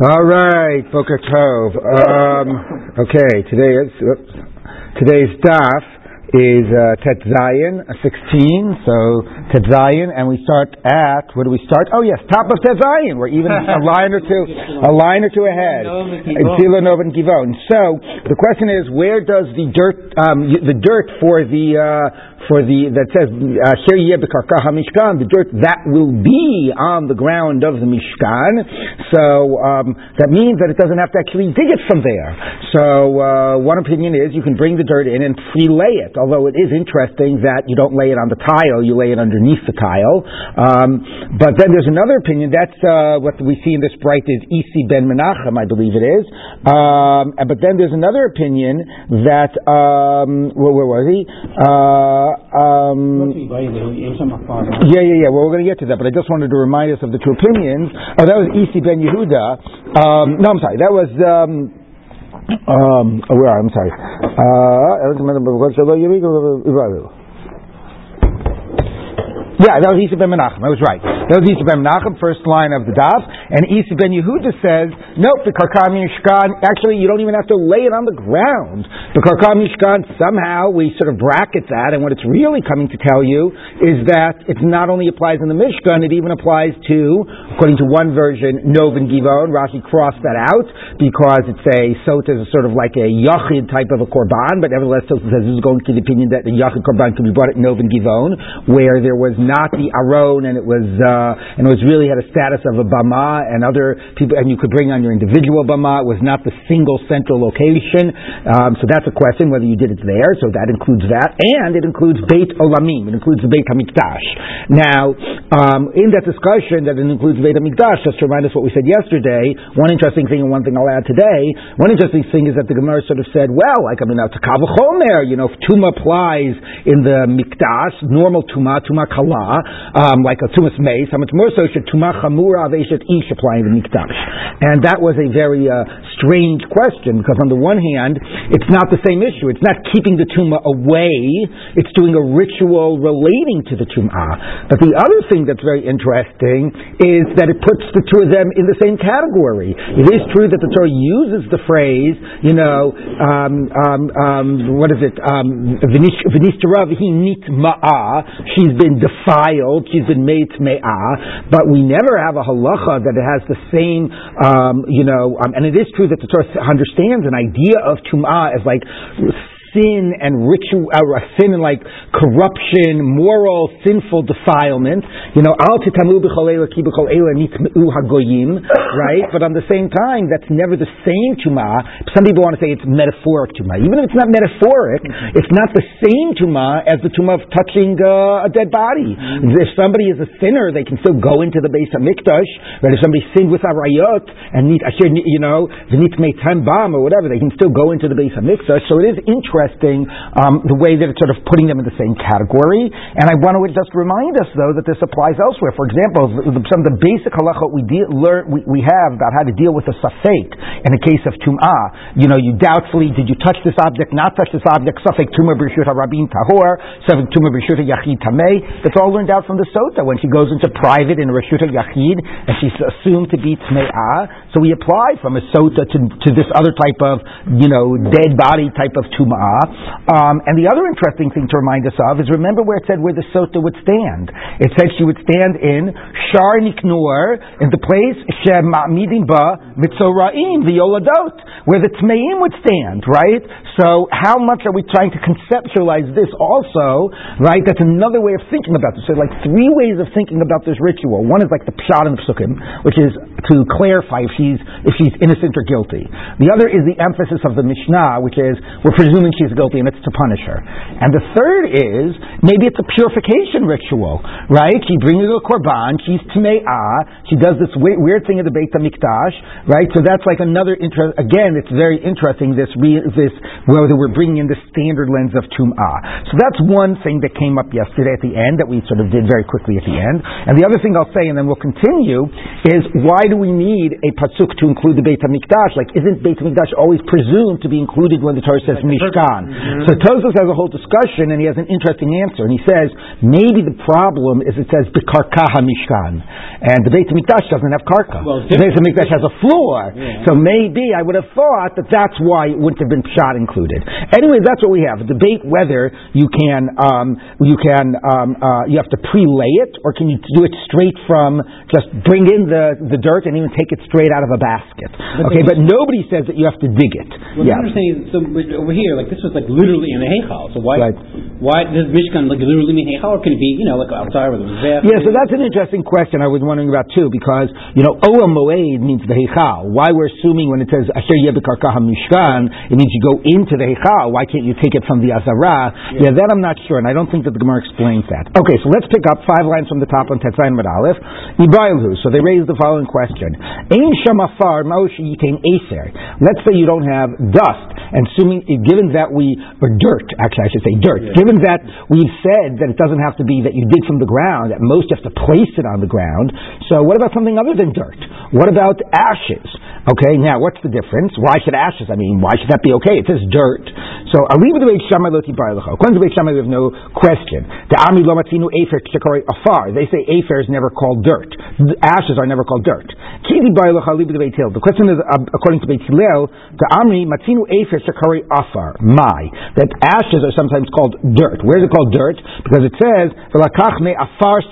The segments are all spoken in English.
All right, Boker Tov. Um, okay, today is, today's daf is uh, Tet Zayin, 16, so Tet Zayin, and we start at, where do we start? Oh yes, top of Tet Zayin, we're even a line or two, a line or two ahead. Tzilah Nov and Givon. So, the question is, where does the dirt, um, the dirt for the, uh, for the that says Asher uh, Hamishkan, the dirt that will be on the ground of the Mishkan. So um, that means that it doesn't have to actually dig it from there. So uh, one opinion is you can bring the dirt in and pre-lay it. Although it is interesting that you don't lay it on the tile, you lay it underneath the tile. Um, but then there's another opinion. That's uh, what we see in this bright is Isi ben Menachem, I believe it is. Um, but then there's another opinion that um, where, where was he? Uh, um, yeah, yeah, yeah. Well, we're going to get to that, but I just wanted to remind us of the two opinions. Oh, that was Isi ben Yehuda. Um, no, I'm sorry. That was. Um, um, oh, where? I'm sorry. Uh, yeah, that was Isi ben Menachem. I was right. That was Isi ben Menachem, first line of the daf. And Isi ben Yehuda says, nope, the Karkam Yishkan, actually, you don't even have to lay it on the ground. The Karkam Yishkan, somehow we sort of bracket that, and what it's really coming to tell you is that it not only applies in the Mishkan, it even applies to, according to one version, Nov and Givon. Rashi crossed that out because it's a sota is sort of like a Yachid type of a Korban, but nevertheless, Sota says this is going to the opinion that the Yachid Korban can be brought at Nov and Givon, where there was not the Aron, and it was uh, and it was really had a status of a bama, and other people, and you could bring on your individual bama. It was not the single central location. Um, so that's a question whether you did it there. So that includes that, and it includes Beit Olamim. It includes the Beit Hamikdash. Now, um, in that discussion that it includes Beit Hamikdash, just to remind us what we said yesterday, one interesting thing and one thing I'll add today. One interesting thing is that the Gemara sort of said, well, like I mean, now to Kal Vachomer, you know, if Tuma applies in the Mikdash, normal Tuma, Tuma Kala, um, like a tumas meis. How much more so should tumah chamura aveshet ish apply in the mikdash? And that was a very uh, strange question because on the one hand, it's not the same issue. It's not keeping the tumah away. It's doing a ritual relating to the tumah. But the other thing that's very interesting is that it puts the two of them in the same category. It is true that the Torah uses the phrase, you know, um, um, um, what is it? Um, nit ma'ah. She's been defined she's been made me'ah, but we never have a halacha that it has the same, um, you know, um, and it is true that the Torah understands an idea of tum'ah as like sin and ritual, uh, sin and like corruption, moral, sinful defilement. You know, al titamu hagoyim, right? But on the same time, that's never the same tuma. Some people want to say it's metaphoric tuma. Even if it's not metaphoric, mm-hmm. it's not the same tuma as the tuma of touching uh, a dead body. Mm-hmm. If somebody is a sinner, they can still go into the Beis HaMikdash. But if somebody sinned with arayot and need, you know, the nit bam or whatever, they can still go into the Beis HaMikdash. So it is interesting interesting um, the way that it's sort of putting them in the same category. And I want to just remind us, though, that this applies elsewhere. For example, some of the basic halacha we, deal, learn, we, we have about how to deal with a safek in the case of tum'ah. You know, you doubtfully, did you touch this object, not touch this object, safek tumah b'rishut harabim tahor, safek tumah b'rishut yachid tameh. That's all learned out from the sota when she goes into private in rishut yachid and she's assumed to be tme'ah. So we apply from a sota to, to this other type of, you know, dead body type of tum'ah. Um, and the other interesting thing to remind us of is remember where it said where the sota would stand. It said she would stand in Shaar Nikanor, in the place Shema'midim Ba Mitzoraim, the Yoladot, where the Tmeim would stand, right? So how much are we trying to conceptualize this also, right? That's another way of thinking about this. So like three ways of thinking about this ritual. One is like the Pshat and the Psukim, which is to clarify if she's, if she's innocent or guilty. The other is the emphasis of the Mishnah, which is we're presuming she's guilty and it's to punish her. And the third is maybe it's a purification ritual, right? She brings a korban, she's tme'ah, she does this weird, weird thing in the Beit HaMikdash, right? So that's like another interest. Again, it's very interesting this re, this whether we're bringing in the standard lens of tum'ah. So that's one thing that came up yesterday at the end that we sort of did very quickly at the end. And the other thing I'll say, and then we'll continue, is why do we need a pasuk to include the Beit HaMikdash. Like, isn't Beit HaMikdash always presumed to be included when the Torah says like Mishkan? Mm-hmm. So Tosfos has a whole discussion, and he has an interesting answer. And he says, maybe the problem is it says Bekarka HaMishkan. And the Beit HaMikdash doesn't have karka. Well, the Beit HaMikdash has a floor. Yeah. So maybe I would have thought that that's why it wouldn't have been Pshat included. Anyway, that's what we have. A debate whether you can, um, you can, um, uh, you have to pre-lay it, or can you do it straight from, just bring in the, the dirt and even take it straight out of a basket. But okay, but nobody says that you have to dig it. Well, yeah. so over here, like this was like literally in the Heichal. So why, right. why does Mishkan like literally mean Heichal, or can it be, you know, like outside where the Yeah, so that's an interesting question I was wondering about too, because, you know, Ohel Moed means the Heichal. Why we're assuming when it says Asher Yebekarka Mishkan, it means you go into the Heichal. Why can't you take it from the Azara? Yeah. yeah, that I'm not sure, and I don't think that the Gemara explains that. Okay, so let's pick up five lines from the top on Tetzayin Aleph. So they raise the following question: Ein shamafar Moshe yitain aser. Let's say you don't have dust, and assuming, given that we or dirt, actually I should say dirt. Yeah. Given that we've said that it doesn't have to be that you dig from the ground, at most you have to place it on the ground. So what about something other than dirt? What about ashes? Okay, now what's the difference? Why should ashes? I mean, why should that be okay? It says dirt. So it the Beit Shammai loti According to Beit Shammai, we have no question. The Ami lo matzinu afer afar. They say afer is never called dirt ashes are never called dirt. The question is, uh, according to Beit Hillel, the Amri Matzinu Efer Shakari Afar My that ashes are sometimes called dirt. Where is it called dirt? Because it says Afar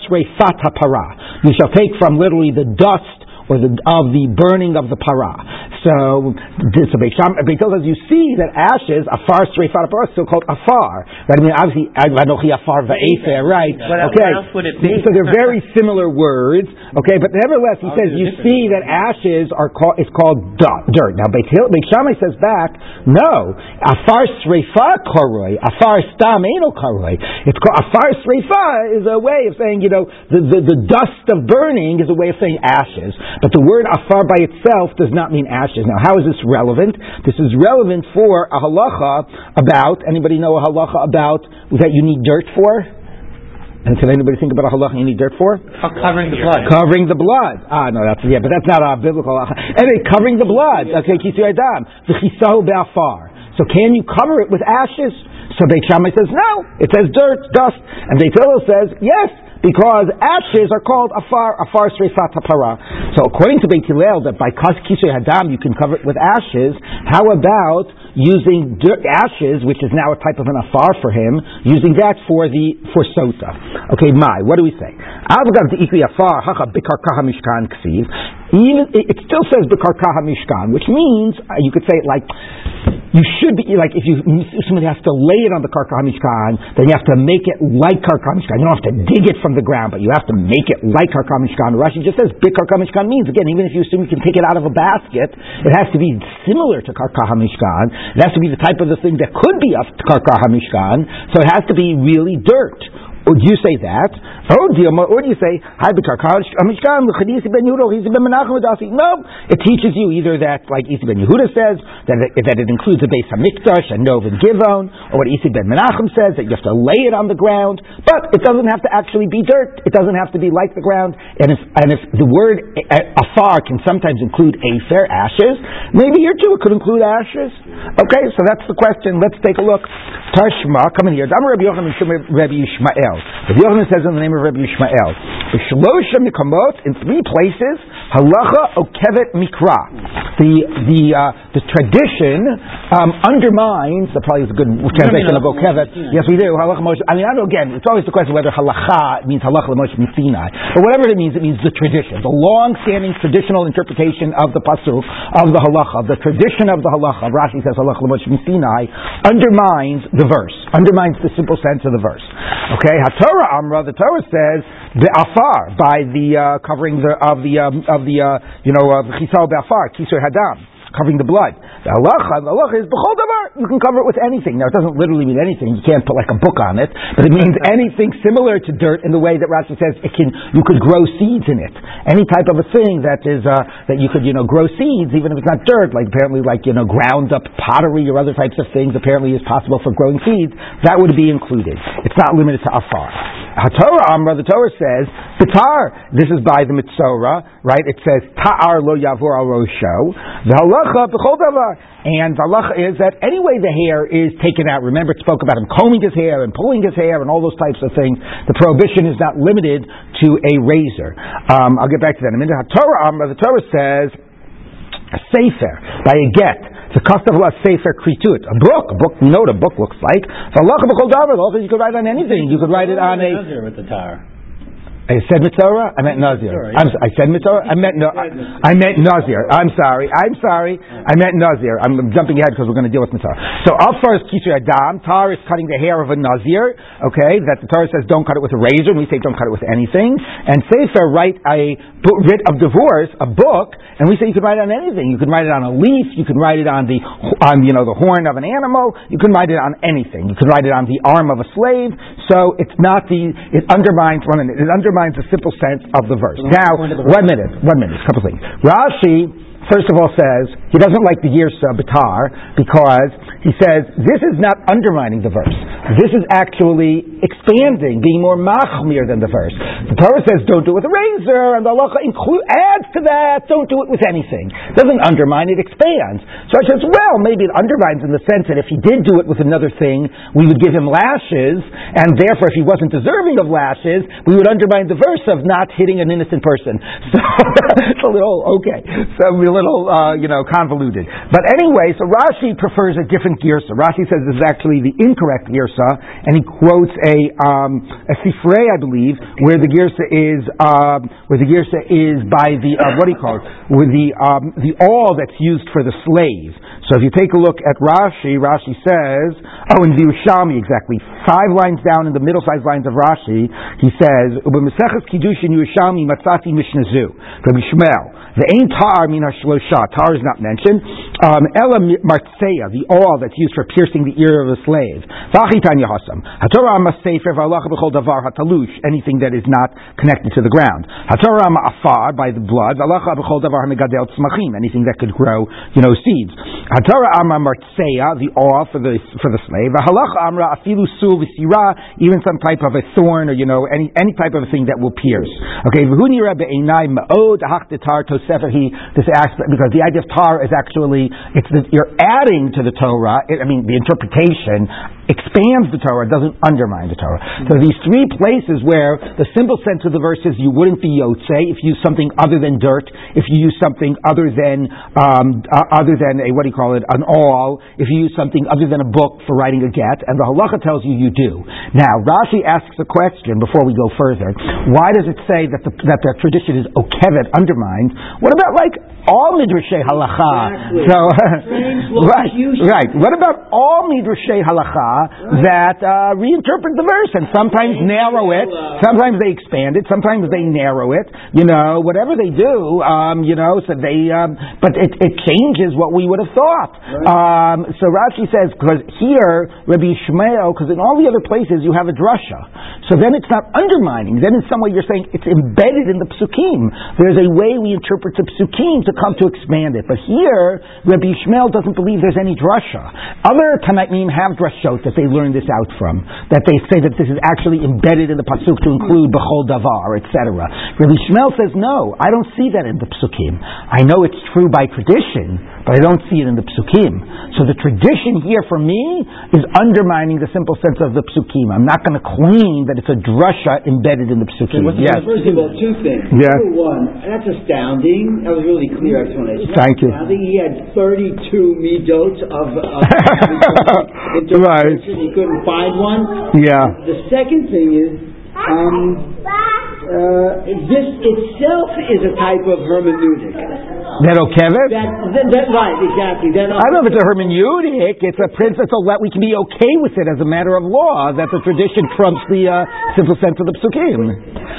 Hapara. You shall take from literally the dust or the, of the burning of the para. So, so says you see that ashes, afar streifar is still called afar. Right? I mean, obviously, vanochi afar va'efer, right? Okay. else would it be? So they're very similar words. Okay, but nevertheless, he says you see that ashes are called it's called dirt. Now Beit Shammai says back, no, afar streifar koroi, afar stam eno koroi. It's called afar streifar is a way of saying you know the, the the dust of burning is a way of saying ashes. But the word afar by itself does not mean ashes. Now, how is this relevant? This is relevant for a halacha about, anybody know a halacha about that you need dirt for? And can anybody think about a halacha you need dirt for? Covering the blood. Covering the blood. Ah, no, that's, yeah, but that's not a biblical halacha. Anyway, covering the blood. Okay, kisu adam. Be'afar. So can you cover it with ashes? So Beit Shammai says no. It says dirt, dust. And Beit Hillel says yes because ashes are called afar afar sreifat hapara. So according to Beit Hillel, that by kas kisei hadam you can cover it with ashes. How about using dirt, ashes, which is now a type of an afar for him, using that for the for sota? Okay, my what do we say? Even it still says bekarkaha mishkan, which means uh, you could say it like you should be like if you somebody has to lay it on the karka mishkan, then you have to make it like karka mishkan. You don't have to dig it from the ground, but you have to make it like karka mishkan. Rashi just says big karka mishkan means again, even if you assume you can take it out of a basket, it has to be similar to karka mishkan. It has to be the type of the thing that could be of karka mishkan. So it has to be really dirt. Oh, do you say that? Or do you, do you say, No, it teaches you either that, like Isi ben Yehuda says, that it, that it includes the Beis Hamikdash and Nov Givon, or what Isi ben Menachem says, that you have to lay it on the ground, but it doesn't have to actually be dirt. It doesn't have to be like the ground. And if, and if the word eh, eh, afar can sometimes include afer, ashes, maybe here too it could include ashes. Okay, so that's the question. Let's take a look. Tashma, come in here. Rabbi Yishmael. Rabbi Yochanan says in the name of Rabbi Yishmael, in three places, halacha okevet mikra. The, the, uh, the tradition um, undermines, that probably is a good translation of okevet. Yes, we do. Halacha Moshe. I mean, I don't, again, it's always the question whether halacha means halacha Moshe Sinai. But whatever it means, it means the tradition. The long-standing traditional interpretation of the pasuk, of the halacha, the tradition of the halacha, Rashi says halacha Moshe Sinai, undermines the verse, undermines the simple sense of the verse. Okay, Torah Amra, the Torah says the afar by the uh, covering the, of the um, of the uh, you know of chisal be'afar kisur hadam covering the blood. The halacha, the halacha is b'chol davar. You can cover it with anything. Now, it doesn't literally mean anything. You can't put like a book on it, but it means anything similar to dirt in the way that Rashi says it can. You could grow seeds in it. Any type of a thing that is uh, that you could you know grow seeds, even if it's not dirt. Like apparently, like you know, ground up pottery or other types of things apparently is possible for growing seeds. That would be included. It's not limited to afar. HaTorah Amra, the Torah says, Bitar. This is by the Mitzorah, right? It says, Ta'ar lo yavur al rosho. The halacha b'chol. And the halacha is that anyway the hair is taken out. Remember, it spoke about him combing his hair and pulling his hair and all those types of things. The prohibition is not limited to a razor. Um, I'll get back to that in a minute. HaTorah Amra, the Torah says, sefer, by a get. It's a custom of a sefer kritut, a book. A book, you know what a book looks like. So Allah you could write on anything. You could write it on a. with the tar. I said mitzvah. I meant nazir. I'm, I said mitzvah. I meant no. I, I meant nazir. I'm sorry. I'm sorry. I meant nazir. I'm jumping ahead because we're going to deal with mitzvah. So up first, kishu adam. Tar is cutting the hair of a nazir. Okay, that the Torah says don't cut it with a razor. We say don't cut it with anything. And sefer write a writ of divorce, a book, and we say you can write it on anything. You can write it on a leaf. You can write it on the on you know the horn of an animal. You can write it on anything. You can write it on the arm of a slave. So it's not the it undermines one. It undermines undermines the simple sense of the verse. Now, one minute, one minute, a couple things. Rashi, first of all, says he doesn't like the Girsa Batar because he says this is not undermining the verse. This is actually expanding, being more machmir than the verse. The Torah says don't do it with a razor, and the halacha inclu- adds to that, don't do it with anything. It doesn't undermine, it expands. So I says, well, maybe it undermines in the sense that if he did do it with another thing, we would give him lashes, and therefore if he wasn't deserving of lashes, we would undermine the verse of not hitting an innocent person. So it's a little, okay, so a little, uh, you know, convoluted. But anyway, so Rashi prefers a different girsa. Rashi says this is actually the incorrect girsa, and he quotes a um, a sifrei, I believe, where the girsa is uh, where the girsa is by the uh, what do you call it? With the um, the all that's used for the slave. So if you take a look at Rashi, Rashi says, oh, in the Yerushalmi exactly, five lines down in the middle-sized lines of Rashi, he says, "U'b'meseches kiddushin Yerushalmi matzati mishnazu." Rabbi Shmuel. The ain tar min shlosha. Tar is not mentioned. Um, Ela martseya, the awl that's used for piercing the ear of a slave. Vachitan yahasam. Hatorah sefer v'alacha b'chol davar hatalush. Anything that is not connected to the ground. Hatorah afar by the blood. V'alacha b'chol davar megadel tzmachim. Anything that could grow, you know, seeds. Hatorah amra martseya, the awl for the for the slave. Halacha amra afilu sul v'sira, even some type of a thorn or you know any any type of a thing that will pierce. Okay. V'hunira be'enai ma'od hachdetar tos Sefer he this aspect because the idea of tar is actually it's the, you're adding to the Torah. It, I mean, the interpretation expands the Torah, doesn't undermine the Torah. So these three places where the simple sense of the verse is you wouldn't be yotze if you use something other than dirt, if you use something other than um, uh, other than a what do you call it an awl, if you use something other than a book for writing a get, and the halacha tells you you do. Now Rashi asks a question before we go further. Why does it say that the that the tradition is okevet undermined? What about like all midrashay halacha? Exactly. So right, right. What about all midrashay halacha? That uh, reinterpret the verse and sometimes narrow it. Sometimes they expand it. Sometimes they narrow it. You know, whatever they do, um, you know, so they, um, but it, it, changes what we would have thought. Um, so Rashi says, because here, Rabbi Shmuel, because in all the other places you have a drasha. So then it's not undermining. Then in some way you're saying it's embedded in the psukim. There's a way we interpret the psukim to come to expand it. But here, Rabbi Shmuel doesn't believe there's any drasha. Other Tanaim have drashot that they learn this out from, that they say that this is actually embedded in the pasuk to include bechol davar, etc. Rabbi Shmuel says, no, I don't see that in the psukim. I know it's true by tradition, but I don't see it in the psukim. So the tradition here for me is undermining the simple sense of the psukim. I'm not going to claim that it's a drasha embedded in the psukim. Yes. First of all, two things. Yeah. Number one, that's astounding. That was really clear explanation. Thank you. I think He had 32 midot of, of right. He couldn't find one. Yeah. The second thing is, um, uh, this itself is a type of hermeneutic. That okevet? That, that, that, right, exactly. That, I don't know if it's a hermeneutic. It's a principle that we can be okay with it as a matter of law. That the tradition trumps the uh, simple sense of the psukim.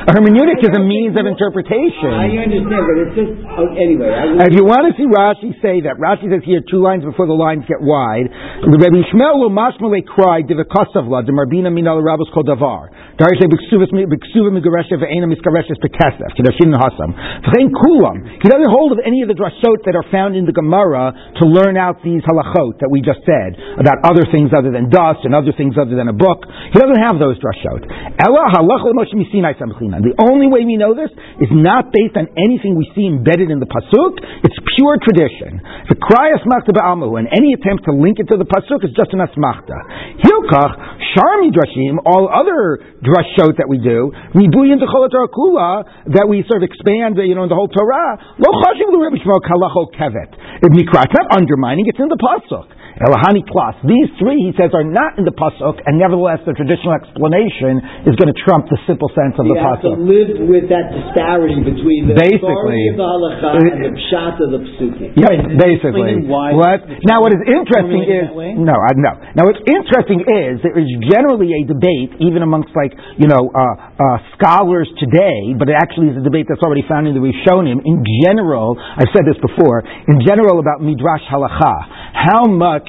A hermeneutic is a means of interpretation. I understand, but it's just oh, anyway. I if you want to see Rashi say that, Rashi says here two lines before the lines get wide. The Rebbe Shmuel will mashmale cry divakosavla de marbina minal rabbos kol davar. Darshe b'ksuva migaresha ve'ena miskareshes pekesef hasam. V'chein kulam. He doesn't hold of any of the drashot that are found in the Gemara to learn out these halachot that we just said about other things other than dust and other things other than a book. He doesn't have those drashot. The only way we know this is not based on anything we see embedded in the pasuk. It's pure tradition. The cry asmachta ba'amu and any attempt to link it to the pasuk is just an asmachta. Hilkach sharmi drashim, all other drashot that we do, ribuyin kula that we sort of expand, you know, in the whole Torah. Lo chashiv kalacho kevet. It's not undermining; it's in the pasuk. Elahani plus. These three, he says, are not in the pasuk, and nevertheless, the traditional explanation is going to trump the simple sense of you the pasuk. to live with that disparity between the Basically. of the halacha and the pshat of the psukim. Yeah, basically. why What? Now, what is interesting is no, I, no. Now, what's interesting is there is generally a debate, even amongst like you know uh, uh, scholars today, but it actually is a debate that's already found in the Rishonim. In general, I've said this before. In general, about midrash halacha, how much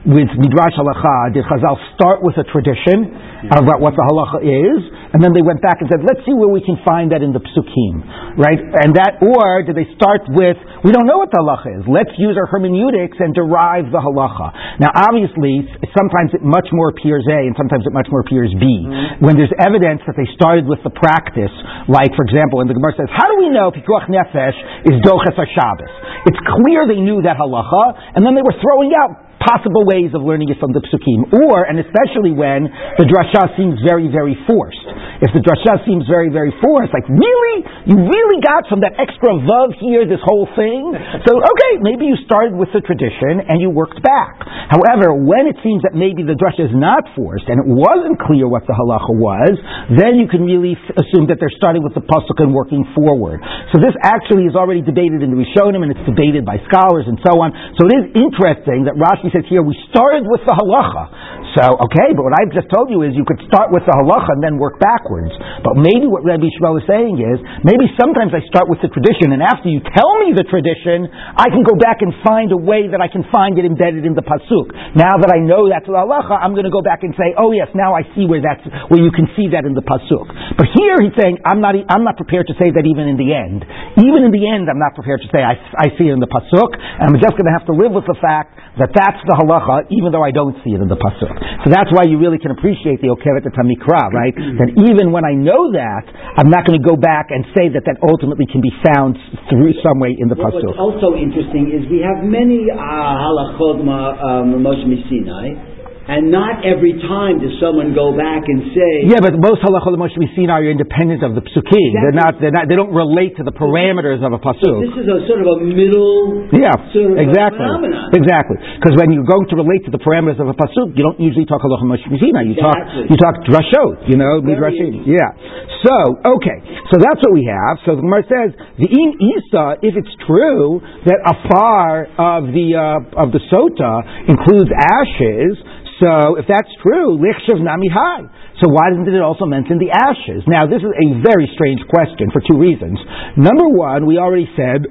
with midrash halacha did Chazal start with a tradition about what the halacha is, and then they went back and said, let's see where we can find that in the psukim, right? And that, or did they start with, we don't know what the halacha is. Let's use our hermeneutics and derive the halacha. Now, obviously, sometimes it much more appears A, and sometimes it much more appears B. Mm-hmm. When there's evidence that they started with the practice, like, for example, when the Gemara says, how do we know pikuach nefesh is doches Shabbos? It's clear they knew that halacha, and then they were throwing out possible ways of learning it from the psukim, or and especially when the drasha seems very, very forced. If the drasha seems very, very forced, like really, you really got from that extra vav here this whole thing. So okay, maybe you started with the tradition and you worked back. However, when it seems that maybe the drasha is not forced and it wasn't clear what the halacha was, then you can really assume that they're starting with the pasuk and working forward. So this actually is already debated in the Rishonim and it's debated by scholars and so on. So it is interesting that Rashi says here we started with the halacha. So okay, but what I've just told you is you could start with the halacha and then work backwards. But maybe what Rabbi Shmuel is saying is maybe sometimes I start with the tradition and after you tell me the tradition, I can go back and find a way that I can find it embedded in the pasuk. Now that I know that's the halacha, I'm going to go back and say, oh yes, now I see where that's where you can see that in the pasuk. But here he's saying I'm not I'm not prepared to say that even in the end. Even in the end, I'm not prepared to say I, I see it in the pasuk, and I'm just going to have to live with the fact that that's the halacha, even though I don't see it in the pasuk. So that's why you really can appreciate the okeret tamikra, right? That even when I know that, I'm not going to go back and say that that ultimately can be found through some way in the pasuk. What's also interesting is we have many uh, halachot ma- um, Moshe Sinai, and not every time does someone go back and say, Yeah, but most halachot Moshe Sinai are independent of the psukim. They're not. They're not. They don't relate to the parameters of a pasuk. this is a sort of a middle Yeah, sort of exactly, phenomenon. exactly. Because when you're going to relate to the parameters of a pasuk, you don't usually talk halacha Moshe Sinai. You talk, you talk drashot. You know, midrashim. Yeah. So okay, so that's what we have. So the Gemara says the in isa, if it's true that afar of the uh, of the sota includes ashes. So if that's true, lichshav nami high. So why doesn't it also mention the ashes? Now this is a very strange question for two reasons. Number one, we already said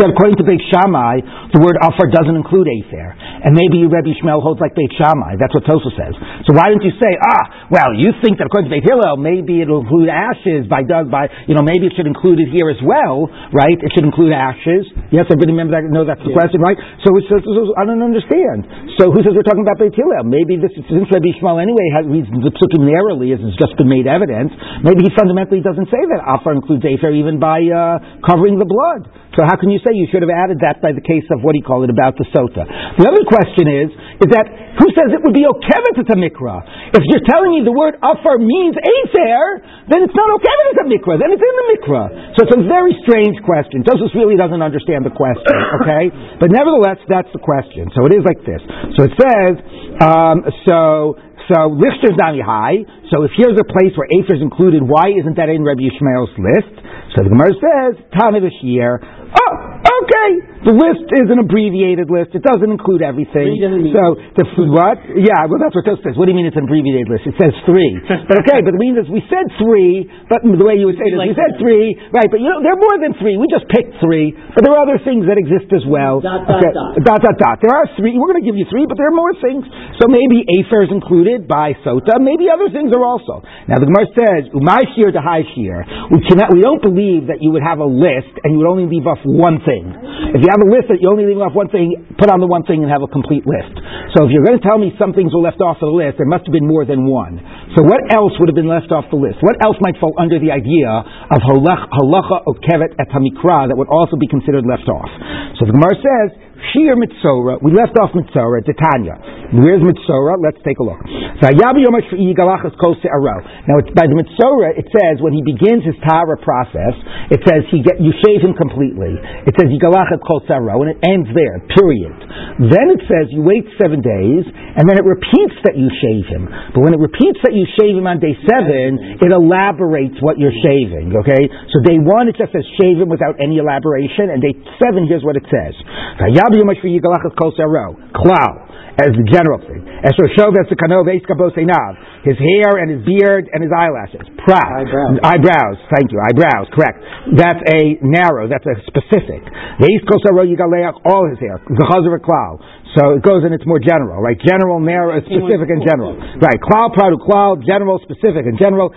that according to Beit Shammai, the word Afar doesn't include Afer. And maybe Rebbe Shmuel, holds like Beit Shammai. That's what Tosa says. So why didn't you say, ah, well, you think that according to Beit Hillel, maybe it'll include ashes by, by, you know, maybe it should include it here as well, right? It should include ashes. Yes, everybody remember that, know that's the question, right? So it's, it's, it's- I don't understand. So who says we're talking about Beit Hillel? Maybe this, since Rebbe Shmuel anyway has, reads the psukim narrowly, as it's just been made evidence, maybe he fundamentally doesn't say that Afar includes Afer even by, uh, covering the blood. So how can you say you should have added that by the case of what do you call it about the sota? The other question is, is that who says it would be okevet a mikra? If you're telling me the word afar means afer, then it's not okevet a mikra. Then it's in the mikra. So it's a very strange question. Joseph really doesn't understand the question. Okay, but nevertheless, that's the question. So it is like this. So it says, um, so so Lichter's Nami High. So if here's a place where Afer is included, why isn't that in Rabbi Yishmael's list? So the Gemara says, Tana Bashir. Oh, okay. The list is an abbreviated list. It doesn't include everything. Three doesn't mean- so the what? Yeah, well, that's what Tosfos says. What do you mean it's an abbreviated list? It says three. but okay, but it means is we said three, but the way you would say it is, Like we said that. three, right? But you know, there are more than three. We just picked three, but there are other things that exist as well. Dot, dot, okay. dot. dot dot dot. There are three. We're going to give you three, but there are more things. So maybe Afer is included by Sota. Maybe other things are also. Now the Gemara says, "Umay shir to high shir." We cannot. We don't believe that you would have a list and you would only leave off one thing. If you have a list that you only leave off one thing, put on the one thing and have a complete list. So if you're going to tell me some things were left off of the list, there must have been more than one. So what else would have been left off the list? What else might fall under the idea of halach- halacha or kevet et hamikra that would also be considered left off? So the Gemara says, Shir Mitzora, we left off Mitzora, Titania. Where's Mitzora? Let's take a look. Now, it's, by the Mitzora, it says when he begins his Tara process, it says he get, you shave him completely. It says Yigalachas Kol Se'aro, and it ends there, period. Then it says you wait seven days, and then it repeats that you shave him. But when it repeats that you shave him on day seven, it elaborates what you're shaving, okay? So day one, it just says shave him without any elaboration, and day seven, here's what it says. Yabi Yomash Shvi'i Galachas Kol Klau as the general thing. Esher Shoves Kanov Einav. His hair and his beard and his eyelashes. Prat. Eyebrows. Eyebrows. Thank you. Eyebrows. Correct. That's a narrow. That's a specific. The East Coast Yigaleach, all his hair. Zechazer Klal. So it goes and it's more general, right? General, narrow, specific, and general. Right. Klal, Pradu, Klal, general, specific, and general.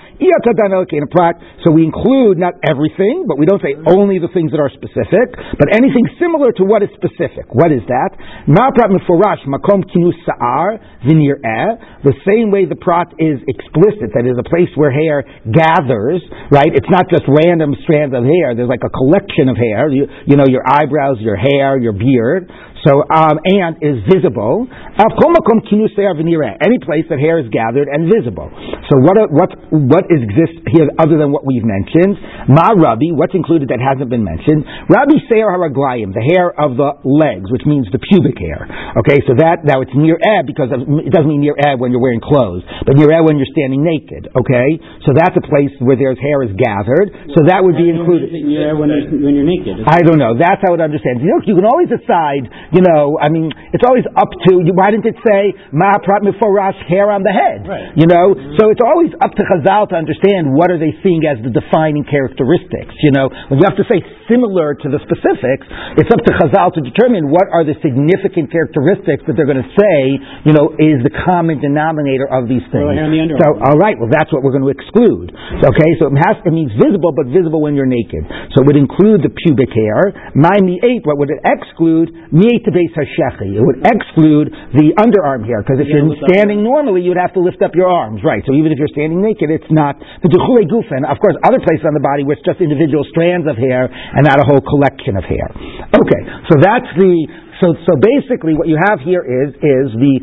So we include not everything, but we don't say only the things that are specific, but anything similar to what is specific. What is that? Ma'prat mefurash makom kinus sa'ar v'nir'eh. Er. The same way the prat is explicit, that is a place where hair gathers, right? It's not just random strands of hair. There's like a collection of hair. You, you know, your eyebrows, your hair, your beard. So, um, and is visible. Av kol makom kinus sa'ar v'nir'eh. Any place that hair is gathered and visible. So what, are- what, what is, exists here other than what we've mentioned? Ma Rabbi, what's included that hasn't been mentioned? Rabbi Seir Haraglayim, the hair of the legs, which means the pubic hair. Okay, so that, now it's near eb because of, it doesn't mean near eb when you're wearing clothes, but near eb when you're standing naked. Okay, so that's a place where there's hair is gathered, so that would be included. When, you're, when you're naked. I don't know. That's how it understands. You know, you can always decide. You know, I mean, it's always up to. Why didn't it say ma'aprat miforash hair on the head? Right. You know, so it's always up to Chazal to understand what are they seeing as the defining characteristics. You know, when you have to say similar to the specifics, it's up to Chazal to determine what are the significant characteristics that they're going to say. You know, is the common denominator of these things. Well, so, all right. Well, that's what we're going to exclude. Okay, so it has it means visible, but visible when you're naked. So it would include the pubic hair. My mi eight. What would it exclude? Mi to beis hashechi. It would exclude the underarm here, because if Yeah, you're standing normally, you'd have to lift up your arms, right? So even if you're standing naked, it's not the duchule gufen. Of course, other places on the body where it's just individual strands of hair and not a whole collection of hair. Okay, so that's the so so basically what you have here is is the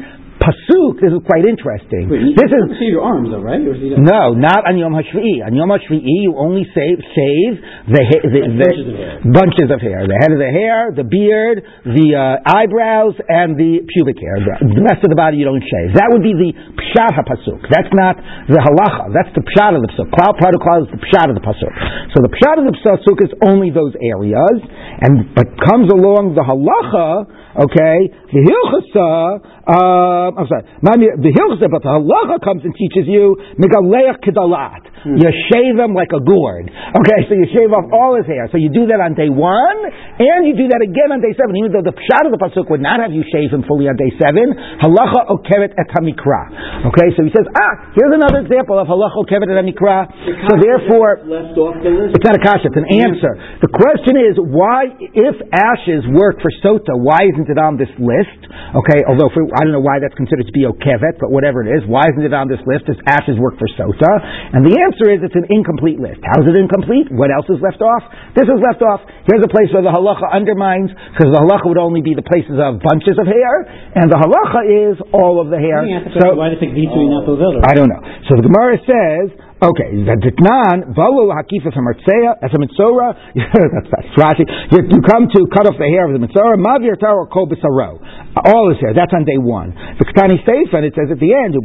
pasuk. This is quite interesting. Wait, you this is see your arms though, right? No, not on Yom HaShvi'i. On Yom HaShvi'i, you only save, shave the, ha- the, the bunches of hair. bunches of hair. The head of the hair, the beard, the uh, eyebrows, and the pubic hair. The, the rest of the body you don't shave. That would be the pshat pasuk. That's not the halacha. That's the pshat of the pasuk. Pradu Klal is the pshat of the pasuk. So the pshat of the pasuk is only those areas, and but comes along the halacha. Okay, the hilchasa. Uh, I'm sorry, the hilchasa, but the halacha comes and teaches you megaleach kedalat. You shave him like a gourd. Okay, so you shave off all his hair. So you do that on day one, and you do that again on day seven. Even though the pshat of the pasuk would not have you shave him fully on day seven, halacha okeret et hamikra. Okay, so he says, ah, here's another example of halacha okeret et hamikra. So therefore, left off the list. it's not a kasha, it's an answer. The question is, why, if ashes work for sota, why isn't it on this list? Okay, although for, I don't know why that's considered to be okevet, but whatever it is, why isn't it on this list if ashes work for sota? And the answer is it's an incomplete list. How is it incomplete? What else is left off? This is left off. Here's a place where the halacha undermines, because the halacha would only be the places of bunches of hair, and the halacha is all of the hair. Let me ask So, why pick these three, not those others? I don't know. So the Gemara says, okay, the Ditnan, Valu Hakifa from Artsea, as a Mitzora, that's that's Rashi. You, come to cut off the hair of the Mitzora, Mavir Taro Kol Bisaro. All is there. That's on day one. The Ketani Seifa, and it says at the end, you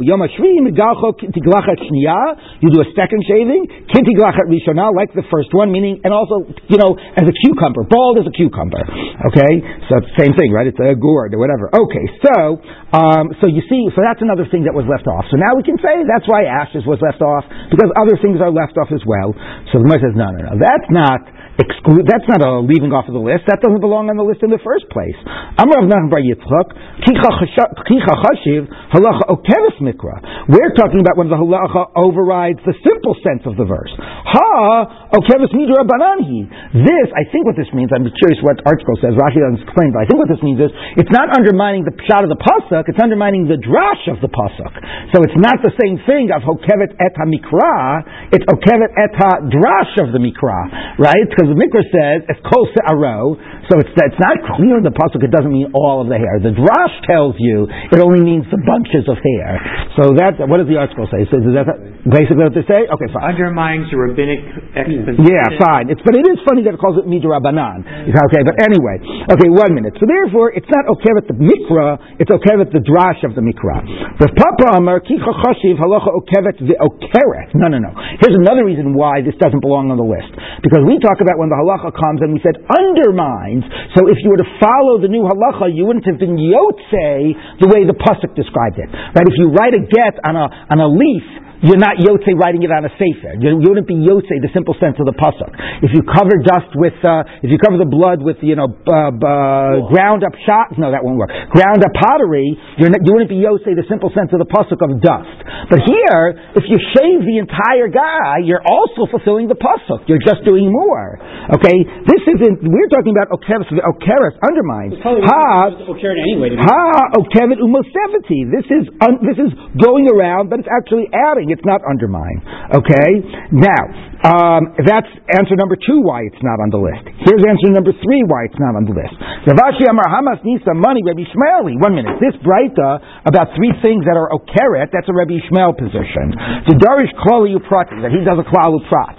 do a second shaving, Kintiglachat Rishonah, like the first one, meaning, and also, you know, as a cucumber, bald as a cucumber. Okay? So same thing, right? It's a gourd or whatever. Okay, so, um, so you see, so that's another thing that was left off. So now we can say that's why ashes was left off, because other things are left off as well. So the Gemara says, no, no, no, that's not exclude. That's not a leaving off of the list. That doesn't belong on the list in the first place. Bar Yitzchak, Kicha Chashiv, Halacha Mikra. We're talking about when the halacha overrides the simple sense of the verse. Ha Midra Bananhi. This, I think what this means, I'm curious what ArtScroll says, Rashi doesn't explain, but I think what this means is, it's not undermining the pshat of the pasuk, it's undermining the drash of the pasuk. So it's not the same thing of Hokevet et HaMikra, it's Okevet et HaDrash of the Mikra, right? Because the Mikra says it's kol se'aro, so it's, it's not clear in the pasuk. It doesn't mean all of the hair. The drash tells you it only means the bunches of hair. So that what does the ArtScroll say? So is that basically what they say? Okay, fine. Undermines the rabbinic exposition. Yeah, fine. It's but it is funny that it calls it midrabanan. Okay, but anyway, okay, one minute. So therefore, it's not okay with the mikra. It's okay with the drash of the mikra. The papa amar kicha chashiv halacha okevet the okeret. No, no, no. Here's another reason why this doesn't belong on the list because we talk about when the halacha comes and we said undermines. So if you were to follow the new halacha, you wouldn't have been yotze the way the pasuk described it. Right? If you write a get on a on a leaf, you're not Yotze writing it on a sefer. You, you wouldn't be Yotze, the simple sense of the pasuk. If you cover dust with, uh, if you cover the blood with, you know, uh, uh, ground up shot, no, that won't work. Ground up pottery, not, you wouldn't be Yotze, the simple sense of the pasuk of dust. But here, if you shave the entire guy, you're also fulfilling the pasuk. You're just doing more. Okay, this isn't. We're talking about okeres. Okeres undermines. Ha anyway. Ha okevet umosevity. This is un, this is going around, but it's actually adding. It's not undermine. Okay? Now, um, that's answer number two why it's not on the list. Here's answer number three why it's not on the list. Zavashi Amar Hamas needs some money, Rabbi Shmaeli. One minute. This Breita about three things that are okeret, that's a Rabbi Shmael position. The Darish Klali Uprati, that he does a Klal Uprat.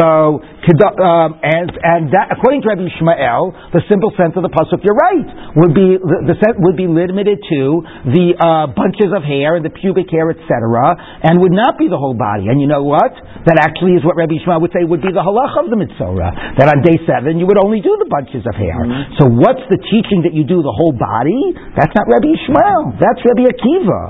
So, um, and, and that, according to Rabbi Shmael, the simple sense of the pasuk, you're right, would be the, the would be limited to the uh, bunches of hair and the pubic hair, etc., and would not be the whole body. And you know what? That actually is what Rabbi Shmuel would say would be the halach of the mitzvah. That on day seven you would only do the bunches of hair. Mm-hmm. So what's the teaching that you do the whole body? That's not Rabbi Shmuel. That's Rabbi Akiva.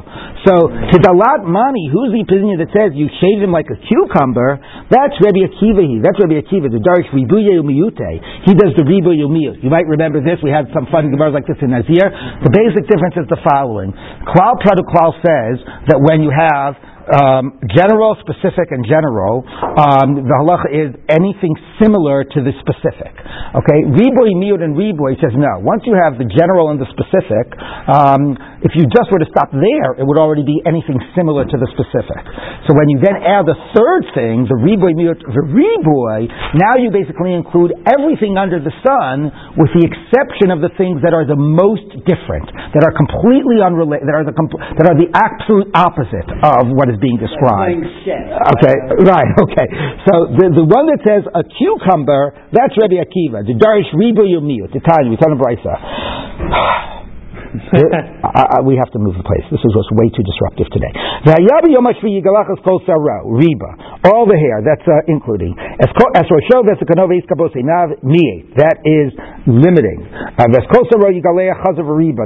So Kedalat Mani, who's the opinion that says you shave him like a cucumber? That's Rabbi Akiva. He. That's Rabbi Akiva, the Darish Ribuye Umiyute. He does the Ribuye Umiyut. You might remember this. We had some fun Gemara like this in Nazir. The basic difference is the following. Klal Praduklal says that when you have um, general, specific, and general, um, the halacha is anything similar to the specific. Okay, riboy, miut, and riboy says no. Once you have the general and the specific, um, if you just were to stop there, it would already be anything similar to the specific. So when you then add the third thing, the riboy, miut, the riboy, now you basically include everything under the sun, with the exception of the things that are the most different, that are completely unrelated, that are the compl- that are the absolute opposite of what is being described. Okay, right, okay. So the, the one that says a cucumber, that's Rabbi Akiva. The Darish Ribu Yumiyut, the time, we tell him Brisa. I, I, we have to move the place. This is what's way too disruptive today. Reba, all the hair, that's uh, including. That is limiting. Uh,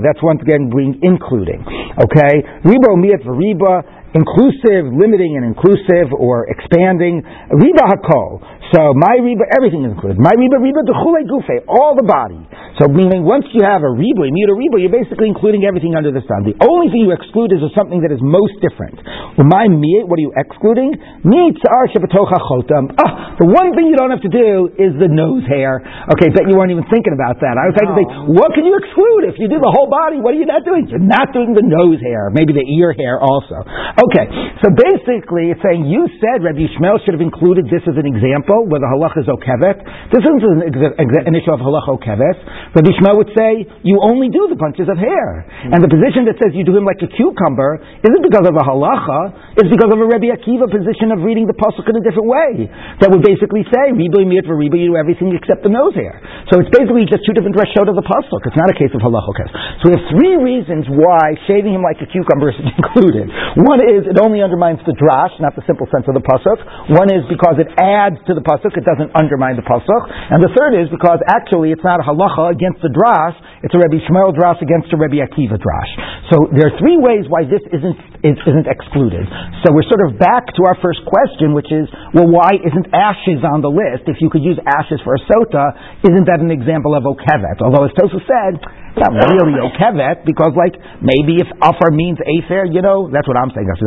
that's once again being including. Okay? Reba miyat Reba inclusive, limiting and inclusive, or expanding. Riba hakol. So my riba, everything is included. My riba, riba dechule gufe, all the body. So meaning once you have a riba, you a riba, you're basically including everything under the sun. The only thing you exclude is something that is most different. Well my miyat, what are you excluding? Tsar shebatocha chotam. Ah, the one thing you don't have to do is the nose hair. Okay, bet you weren't even thinking about that. I was trying to think, what can you exclude? If you do the whole body, what are you not doing? You're not doing the nose hair, maybe the ear hair also. Okay, so basically it's saying you said Rabbi Yishmael should have included this as an example The halacha is okevet. This isn't an, an issue of halacha okevet. Rabbi Shmuel would say, you only do the bunches of hair. Hmm. And the position that says you do him like a cucumber isn't because of a halacha, it's because of a Rabbi Akiva position of reading the pasuk in a different way. That would basically say, riboy miat for riboy, you do everything except the nose hair. So it's basically just two different reshot of the pasuk. It's not a case of halacha okevet. So we have three reasons why shaving him like a cucumber is included. One is it only undermines the drash, not the simple sense of the pasuk. One is because it adds to the pasuk; it doesn't undermine the pasuk. And the third is because actually it's not a halacha against the drash; it's a Rebbe Shmuel drash against a Rebbe Akiva drash. So there are three ways why this isn't isn't excluded. So we're sort of back to our first question, which is, well, why isn't ashes on the list? If you could use ashes for a sota, isn't that an example of okevet? Although, as Tosa said, not really okevet because, like, maybe if offer means afer, you know, that's what I'm saying. That's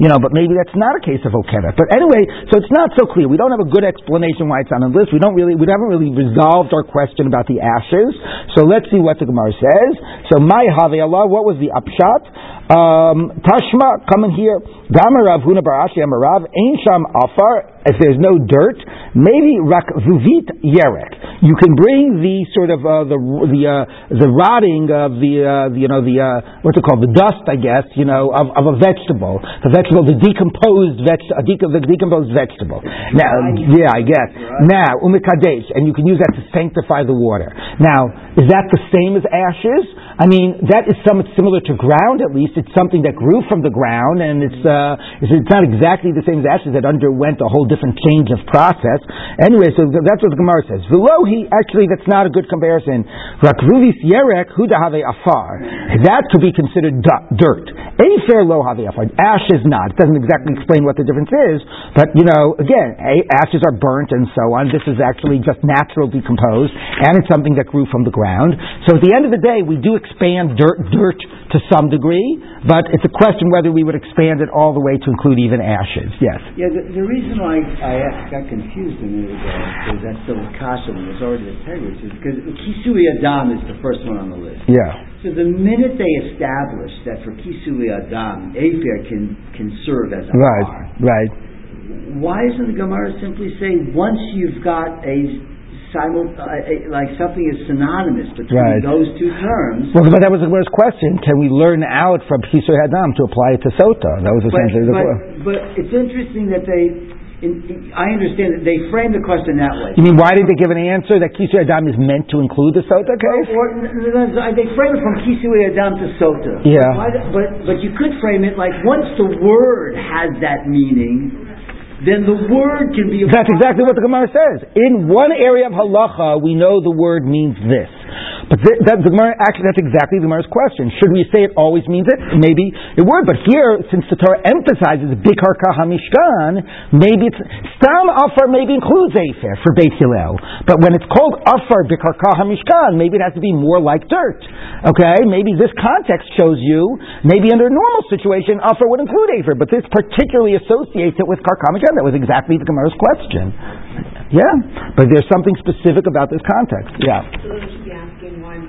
you know, but maybe that's not a case of okevet. But anyway, so it's not so clear. We don't have a good explanation why it's on the list. We don't really, we haven't really resolved our question about the ashes. So let's see what the Gemara says. So my have Allah, what was the upshot? Um, Tashma, coming here. Gamarav Huna Barashi Amarav, Ain Sham Afar, if there's no dirt, maybe rak vuvit yerek. You can bring the sort of uh, the the uh, the rotting of the, uh, the you know the uh, what's it called the dust I guess you know of, of a vegetable the vegetable the decomposed veg a the decomposed vegetable. Now yeah I guess now umikadesh and you can use that to sanctify the water. Now is that the same as ashes? I mean that is somewhat similar to ground at least. It's something that grew from the ground and it's uh, it's not exactly the same as ashes that underwent a whole different change of process. Anyway, so that's what the Gemara says. Velohi, actually, that's not a good comparison. Rakruvis yerek hudahave afar. That could be considered dirt. Afer lo have afar. Ash is not. It doesn't exactly explain what the difference is, but you know, again, ashes are burnt and so on. This is actually just natural decomposed, and it's something that grew from the ground. So at the end of the day, we do expand dirt, dirt to some degree, but it's a question whether we would expand it all the way to include even ashes. Yes. Yeah. The, the reason why I got confused a minute ago because that still kasha it's already a tegrus is because kisui adam is the first one on the list. Yeah. So the minute they establish that for kisui adam, afer can can serve as a right, bar, right. Why doesn't the Gemara simply say once you've got a simul, uh, like something is synonymous between Right. those two terms? Well, but that was the first question. Can we learn out from Kisui Hadam to apply it to Sota? That was But, essentially the question. but it's interesting that they, in, I understand that they framed the question that way. You mean why did they give an answer that Kisui Hadam is meant to include the Sota case? Or, n- they frame it from Kisui Adam to Sota. Yeah. Why But, but you could frame it like once the word has that meaning, then the word can be. That's exactly what the Gemara says. In one area of halacha, we know the word means this. But th- the Gemara, actually, that's exactly the Gemara's question. Should we say it always means it? Maybe it would. But here, since the Torah emphasizes Bikarka HaMishkan, maybe it's, Stam Afar maybe includes Afer for Beit Hillel. But when it's called Afar Bikarka HaMishkan, maybe it has to be more like dirt. Okay? Maybe this context shows you, maybe under a normal situation, Afar would include Afer. But this particularly associates it with Karka HaMishkan. That was exactly the Gemara's question. Yeah. But there's something specific about this context. Yeah. So then we should be asking why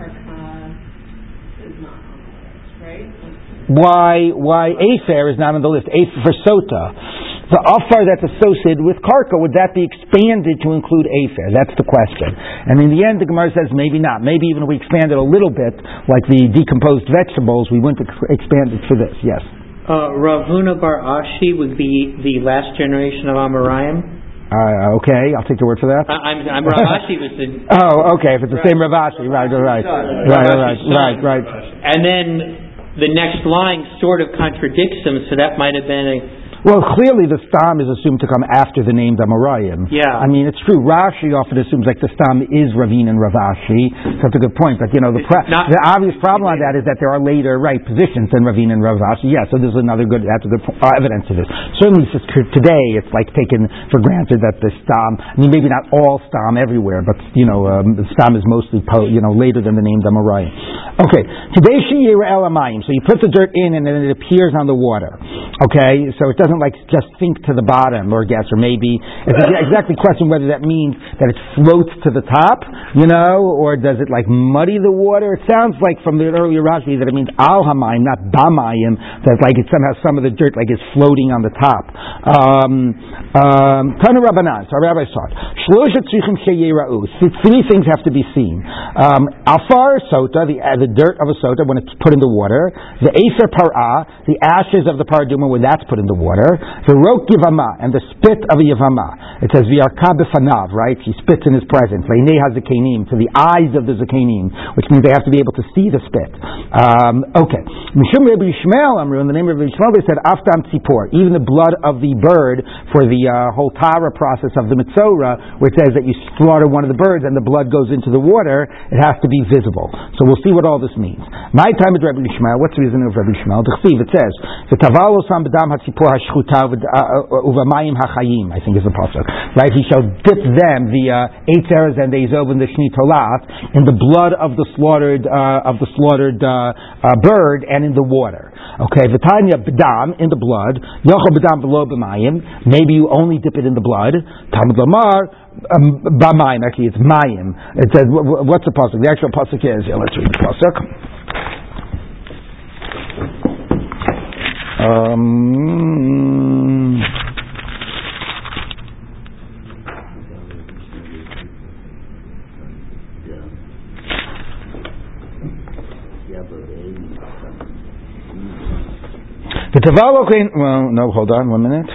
Karka is not on the list, right? Why why Afer is not on the list. Afer for Sota. The Afar that's associated with Karka, would that be expanded to include Afer? That's the question. And in the end, the Gemara says maybe not. Maybe even if we expand it a little bit, like the decomposed vegetables, we wouldn't expand it for this. Yes. Uh, Ravuna Bar Ashi would be the last generation of Amoraim. Uh, okay, I'll take your word for that. I, I'm, I'm Rav Ashi was the, Oh, okay. If it's the same Rav Ashi, right, right, right, right, right, right, right. and then the next line sort of contradicts him, so that might have been a, Well, clearly the stam is assumed to come after the names Amoraim. Yeah. I mean, it's true. Rashi often assumes like the stam is Ravina and Rav Ashi. So that's a good point. But, you know, the, pra- the obvious problem on that is that there are later, right, positions than Ravina and Rav Ashi. Yeah, so this is another good, that's a good po- uh, evidence of this. Certainly today it's like taken for granted that the stam, I mean, maybe not all stam everywhere, but, you know, um, the stam is mostly, po- you know, later than the names Amoraim. Okay. Today she Elamayim. So you put the dirt in and then it appears on the water. Okay. So it doesn't like just sink to the bottom or guess, or maybe it's exactly question whether that means that it floats to the top, you know, or does it like muddy the water? It sounds like from the earlier Rashi that it means al hamayim, not bamayim, that like it somehow some of the dirt like is floating on the top. Um, um, Rabbanan, our rabbi taught. Three things have to be seen. Um, afar sota, the, uh, the dirt of a sota when it's put in the water. The aser parah, the ashes of the paraduma when that's put in the water. The rok yivama, and the spit of a yivama. It says v'yarka befanav, right? He spits in his presence. Leinei hazikenim, to the eyes of the zakenim, which means they have to be able to see the spit. Um, okay. Mishum Rabbi Yishmael Amru, in the name of Rabbi Yishmael, they said aftam tzipor, even the blood of the bird for the uh, whole tara process of the mitzora, where it says that you slaughter one of the birds and the blood goes into the water, it has to be visible. So we'll see what all this means. My time with Rabbi Yishmael, what's the reason of Rabbi Yishmael? It says, the tavalo sam bedam hatzipor hashchuta uh, uh, uvamayim hachayim, I think is the pasuk. Right? He shall dip them, the uh, etz erez and the izov and the shni tolat, in the blood of the slaughtered, uh, of the slaughtered uh, uh, bird and in the water. Okay, Vitanya bedam, in the blood, yochel bedam below b'mayim, maybe you only dip it in the blood. Talmud Lamar, um, Bamayim, actually it's Mayim. It says, what's the pasuk? The actual pasuk is, yeah, let's read the pasuk. Um, the Tavalo well, no, hold on one minute.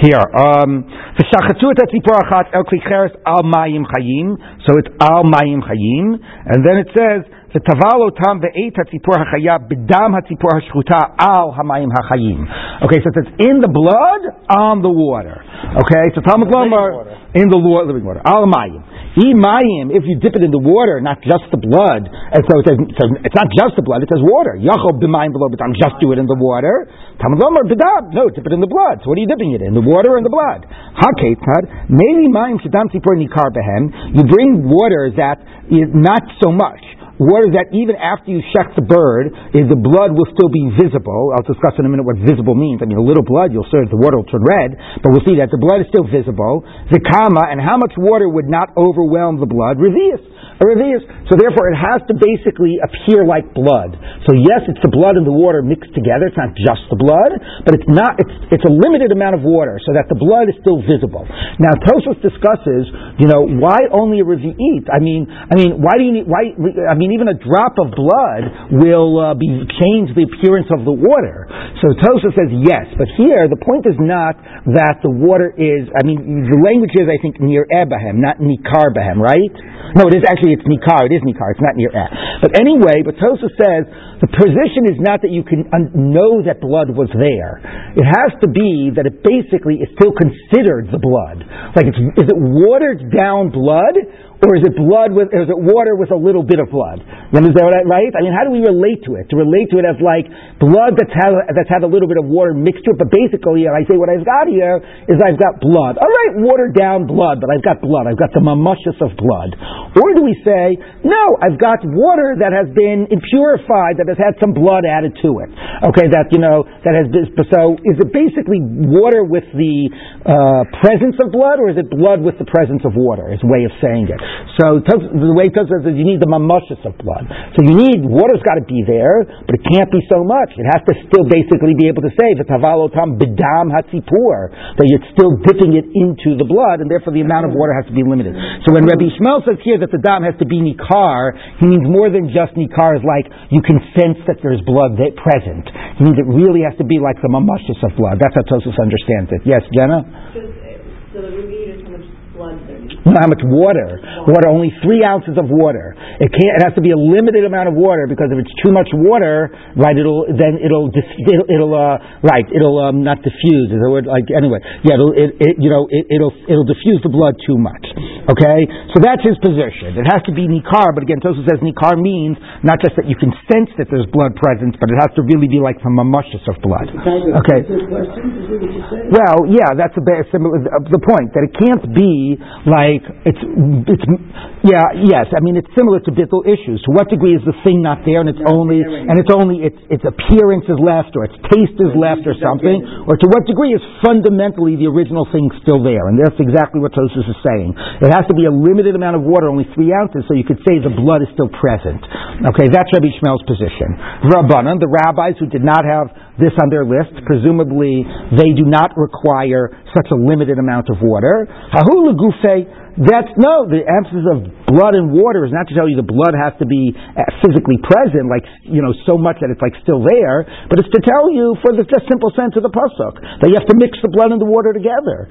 Here, um, V'shachatzu et hatzipor achat el kli cheres al mayim chayim. So it's al mayim chayim. And then it says, v'taval otam ve'et hatzipor hachaya b'dam hatzipor hashchuta al hamayim hachayim. Okay, so it says in the blood, on the water. Okay, so Talmud Lomar, in the living water. Al mayim. Imayim, if you dip it in the water, not just the blood, and so it says, so it's not just the blood, it says water. Yachol b'mayim below b'dam, just do it in the water. Talmud Lomar b'dam, no, dip it in the blood. So what are you dipping it in? The water or in the blood? Haketzad, meli mayim shadam tzipor nikar behem. You bring water that is not so much water that even after you shech the bird, is the blood will still be visible. I'll discuss in a minute what visible means. I mean, a little blood, you'll serve the water will turn red, but we'll see that the blood is still visible. The comma and how much water would not overwhelm the blood? Revius a revius. So therefore, it has to basically appear like blood. So yes, it's the blood and the water mixed together. It's not just the blood, but it's not. It's it's a limited amount of water, so that the blood is still visible. Now Tosfos discusses, you know, why only a revi'it? I mean, I mean, why do you need? Why? I mean, even a drop of blood will uh, be change the appearance of the water. So Tosfos says yes, but here the point is not that the water is. I mean, the language is, I think, near Ebahem, not Nikar Behem, right? No, it is actually it's Nikar. It is Nikar. It's not near Eh. But anyway, but Tosfos says the position is not that you can know that blood was there. It has to be that it basically is still considered the blood. Like, it's, is it watered down blood, or is it blood with, is it water with a little bit of blood? Understand what I, right? I mean, how do we relate to it? To relate to it as like blood that's had, that's had a little bit of water mixed to it, but basically, I say what I've got here is I've got blood. All right, watered down blood, but I've got blood. I've got the mamushus of blood. Or do we say, no, I've got water that has been impurified, that has had some blood added to it. Okay, that, you know, that has been, so is it basically water with the uh, presence of blood, or is it blood with the presence of water, is a way of saying it? So the way Tos says is you need the mamushas of blood. So you need water's got to be there, but it can't be so much. It has to still basically be able to say the tavalotam bidam hatzipur that you're still dipping it into the blood, and therefore the amount of water has to be limited. So when Rabbi Yishmael says here that the dam has to be nikar, he means more than just nikar. Is like you can sense that there's blood present. He means it really has to be like the mamushas of blood. That's how Tosfos understands it. Yes, Jenna. So the is how much blood how much water. Water, only three ounces of water. It can't. It has to be a limited amount of water because if it's too much water, right, it'll then it'll dis- it'll, it'll uh, right, it'll um, not diffuse. Is the word like anyway? Yeah, it'll it, it you know it, will it'll diffuse the blood too much. Okay, so that's his position. It has to be nikar, but again, Tosfos says nikar means not just that you can sense that there's blood presence, but it has to really be like from a mushus of blood. Okay. Well, yeah, that's a similar uh, the point that it can't be like it's it's yeah yes. I mean it's similar to bittul issues. To what degree is the thing not there and it's only and it's only its its appearance is left or its taste is left or something, or to what degree is fundamentally the original thing still there? And that's exactly what Tosfos is saying. It has to be a limited amount of water, only three ounces, so you could say the blood is still present. Okay, that's Rabbi Yishmael's position. Rabbanan, the rabbis who did not have this on their list, presumably they do not require such a limited amount of water. That's no, the emphasis of blood and water is not to tell you the blood has to be uh, physically present, like, you know, so much that it's like still there, but it's to tell you for the just simple sense of the pasuk that you have to mix the blood and the water together.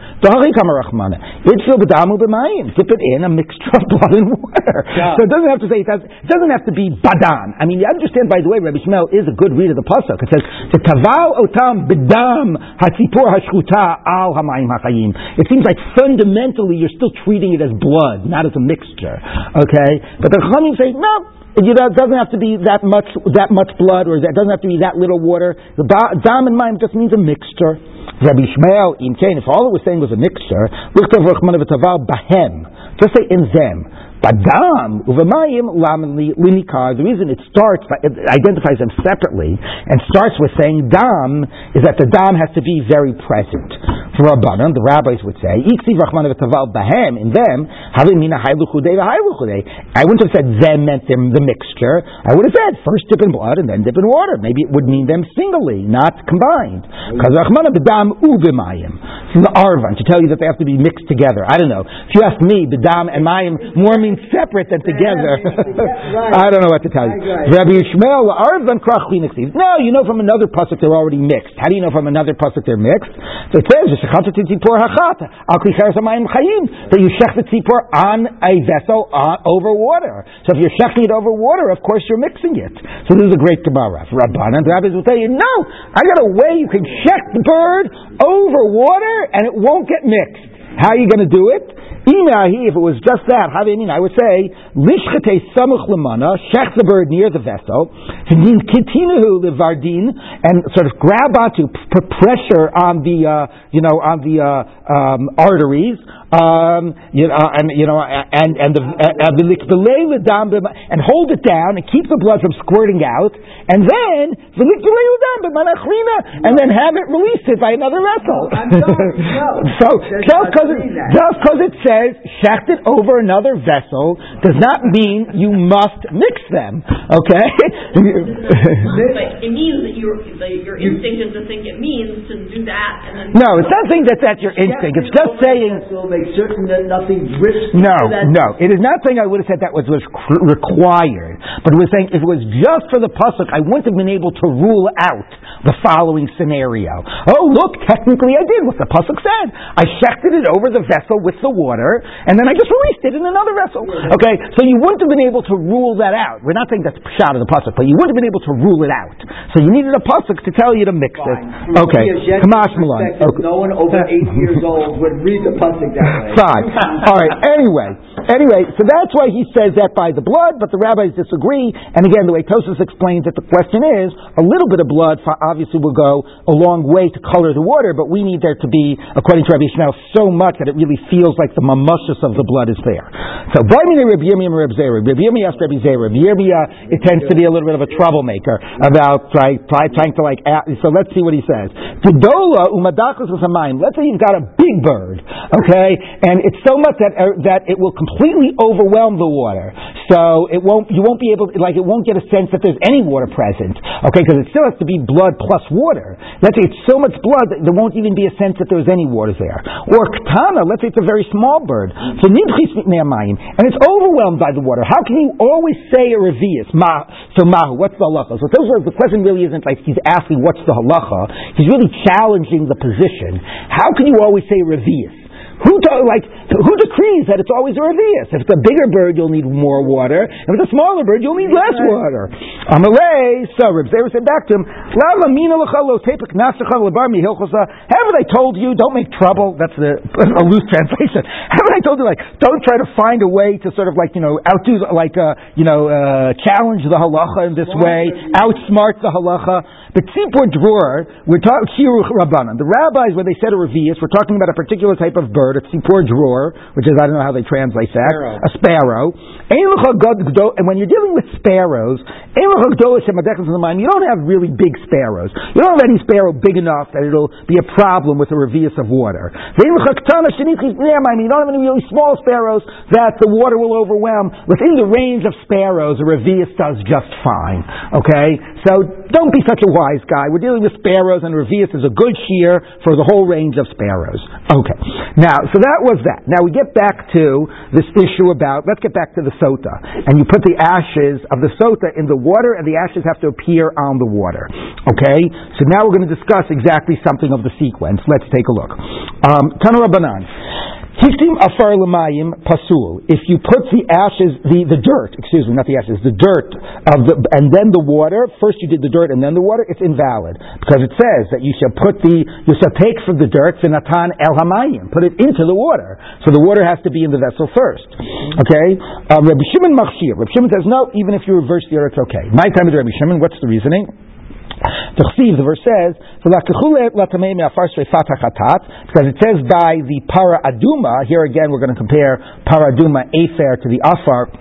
Dip it in a mixture of blood and water. Yeah. So it doesn't have to say, it, does, it doesn't have to be badan. I mean, you understand, by the way, Rabbi Yishmael is a good read of the pasuk. It says, Taval otam bidam hatzipur hashkuta al hamayim. It seems like fundamentally you're still treating it as blood, not as a mixture. Okay? But the Chachamim say, no, it doesn't have to be that much that much blood, or it doesn't have to be that little water. The dam and mayim just means a mixture. Rabbi Yishmael in Cain, if all it was saying was a mixture, bahem, just say in them. Badam uvemayim linikar. The reason it starts, it identifies them separately, and starts with saying dam is that the dam has to be very present. For Rabbanan, the rabbis would say, bahem in them I wouldn't have said them meant them the mixture. I would have said first dip in blood and then dip in water. Maybe it would mean them singly, not combined. Because Rachman bedam uvemayim from the Arvan to tell you that they have to be mixed together. I don't know. If you ask me, bedam and mayim more means separate than together. I don't know what to tell you. Rabbi Yishmael, Arvan No, you know from another pasuk they're already mixed. How do you know from another pasuk they're mixed? So it says, that you shech the tzipor on a vessel on, over water. So if you're sheching it over water, of course you're mixing it. So this is a great Gemara. Rabbanan, the rabbis will tell you, no, I got a way you can shech the bird over water and it won't get mixed. How are you going to do it? If it was just that, how they mean? I would say, lishchate samuch lemana, shech the bird near the vessel, kitinahu levardin, and sort of grab onto, put pressure on the, uh, you know, on the uh, um, arteries, um, you know, and you know, and and the uh, and hold it down and keep the blood from squirting out, and then and then have it released it by another vessel. so just because it, just because it says shecht it over another vessel does not mean you must mix them. Okay. but it means that your your instinct is to think it means to do that, and then no, it's not saying that that's your instinct. It's just saying make certain that nothing drifts. No, no. It is not saying I would have said that was, was required, but we're saying if it was just for the pasuk, I wouldn't have been able to rule out the following scenario. Oh, look, technically I did what the pasuk said. I shechted it over the vessel with the water, and then I just released it in another vessel. Okay, so you wouldn't have been able to rule that out. We're not saying that's shot of the pasuk, but you wouldn't have been able to rule it out. So you needed a pasuk to tell you to mix Fine. it. Okay, Kamash. Okay. No one over eight years old would read the pasuk that Fine. All right. Anyway, anyway, so that's why he says that by the blood, but the rabbis disagree. And again, the way Tosfos explains it, the question is a little bit of blood obviously will go a long way to color the water, but we need there to be, according to Rabbi Ishmael, so much that it really feels like the mamushus of the blood is there. So, Rabbi Yirmiyah Rabbi. Rabbi Yirmiyah it tends to be a little bit of a troublemaker about try, try, trying to like. So let's see what he says. Let's say you've got a big bird, okay, and it's so much that uh, that it will completely overwhelm the water. So it won't you won't be able to, like it won't get a sense that there's any water present. Okay, because it still has to be blood plus water. Let's say it's so much blood that there won't even be a sense that there's any water there. Or katana, let's say it's a very small bird. So and it's overwhelmed by the water. How can you always say a revius? Ma, so mahu, what's the halacha? So the question really isn't like he's asking what's the halacha. He's really challenging the position. How can you always say revius? Who to, like who decrees that it's always a? If it's a bigger bird, you'll need more water. If it's a smaller bird, you'll need less water. Amalei, so Reb Zera said back to him, Lama mina lo tepik nasacha lebar mihilchosa. Haven't I told you, don't make trouble? That's the, a loose translation. Haven't I told you, like, don't try to find a way to sort of like, you know, outdo, like, uh, you know, uh, challenge the halacha in this way, outsmart the halacha. But tzipor dror, we're talking chiruch rabbanan. The rabbis, when they said a revius, we're talking about a particular type of bird, a tzipor dror, which is I don't know how they translate that, Sparrow. a sparrow. And when you're dealing with sparrows, you don't have really big sparrows. You don't have any sparrow big enough that it'll be a problem with a revius of water. You don't have any really small sparrows that the water will overwhelm. Within the range of sparrows, a revius does just fine. Okay? So don't be such a wise guy. We're dealing with sparrows, and revius is a good shear for the whole range of sparrows. Okay. Now, so that was that. Now we get back to this issue about, let's get back to the sota. And you put the ashes of the sota in the water, and the ashes have to appear on the water. Okay? So now we're going to discuss exactly something of the sequence. Let's take a look. Um, Tana Rabbanan. Hiftim afar lamayim pasul. If you put the ashes, the, the dirt, excuse me, not the ashes, the dirt of the, and then the water, first you did the dirt and then the water, it's invalid. Because it says that you shall put the, you shall take from the dirt, natan el hamayim, put it into the water. So the water has to be in the vessel first. Okay? Um, Rabbi Shimon machshir. Rabbi Shimon says, no, even if you reverse the order, it's okay. My time is Rabbi Shimon, what's the reasoning? the verse says, because it says by the para aduma, here again we're going to compare para aduma afer to the afar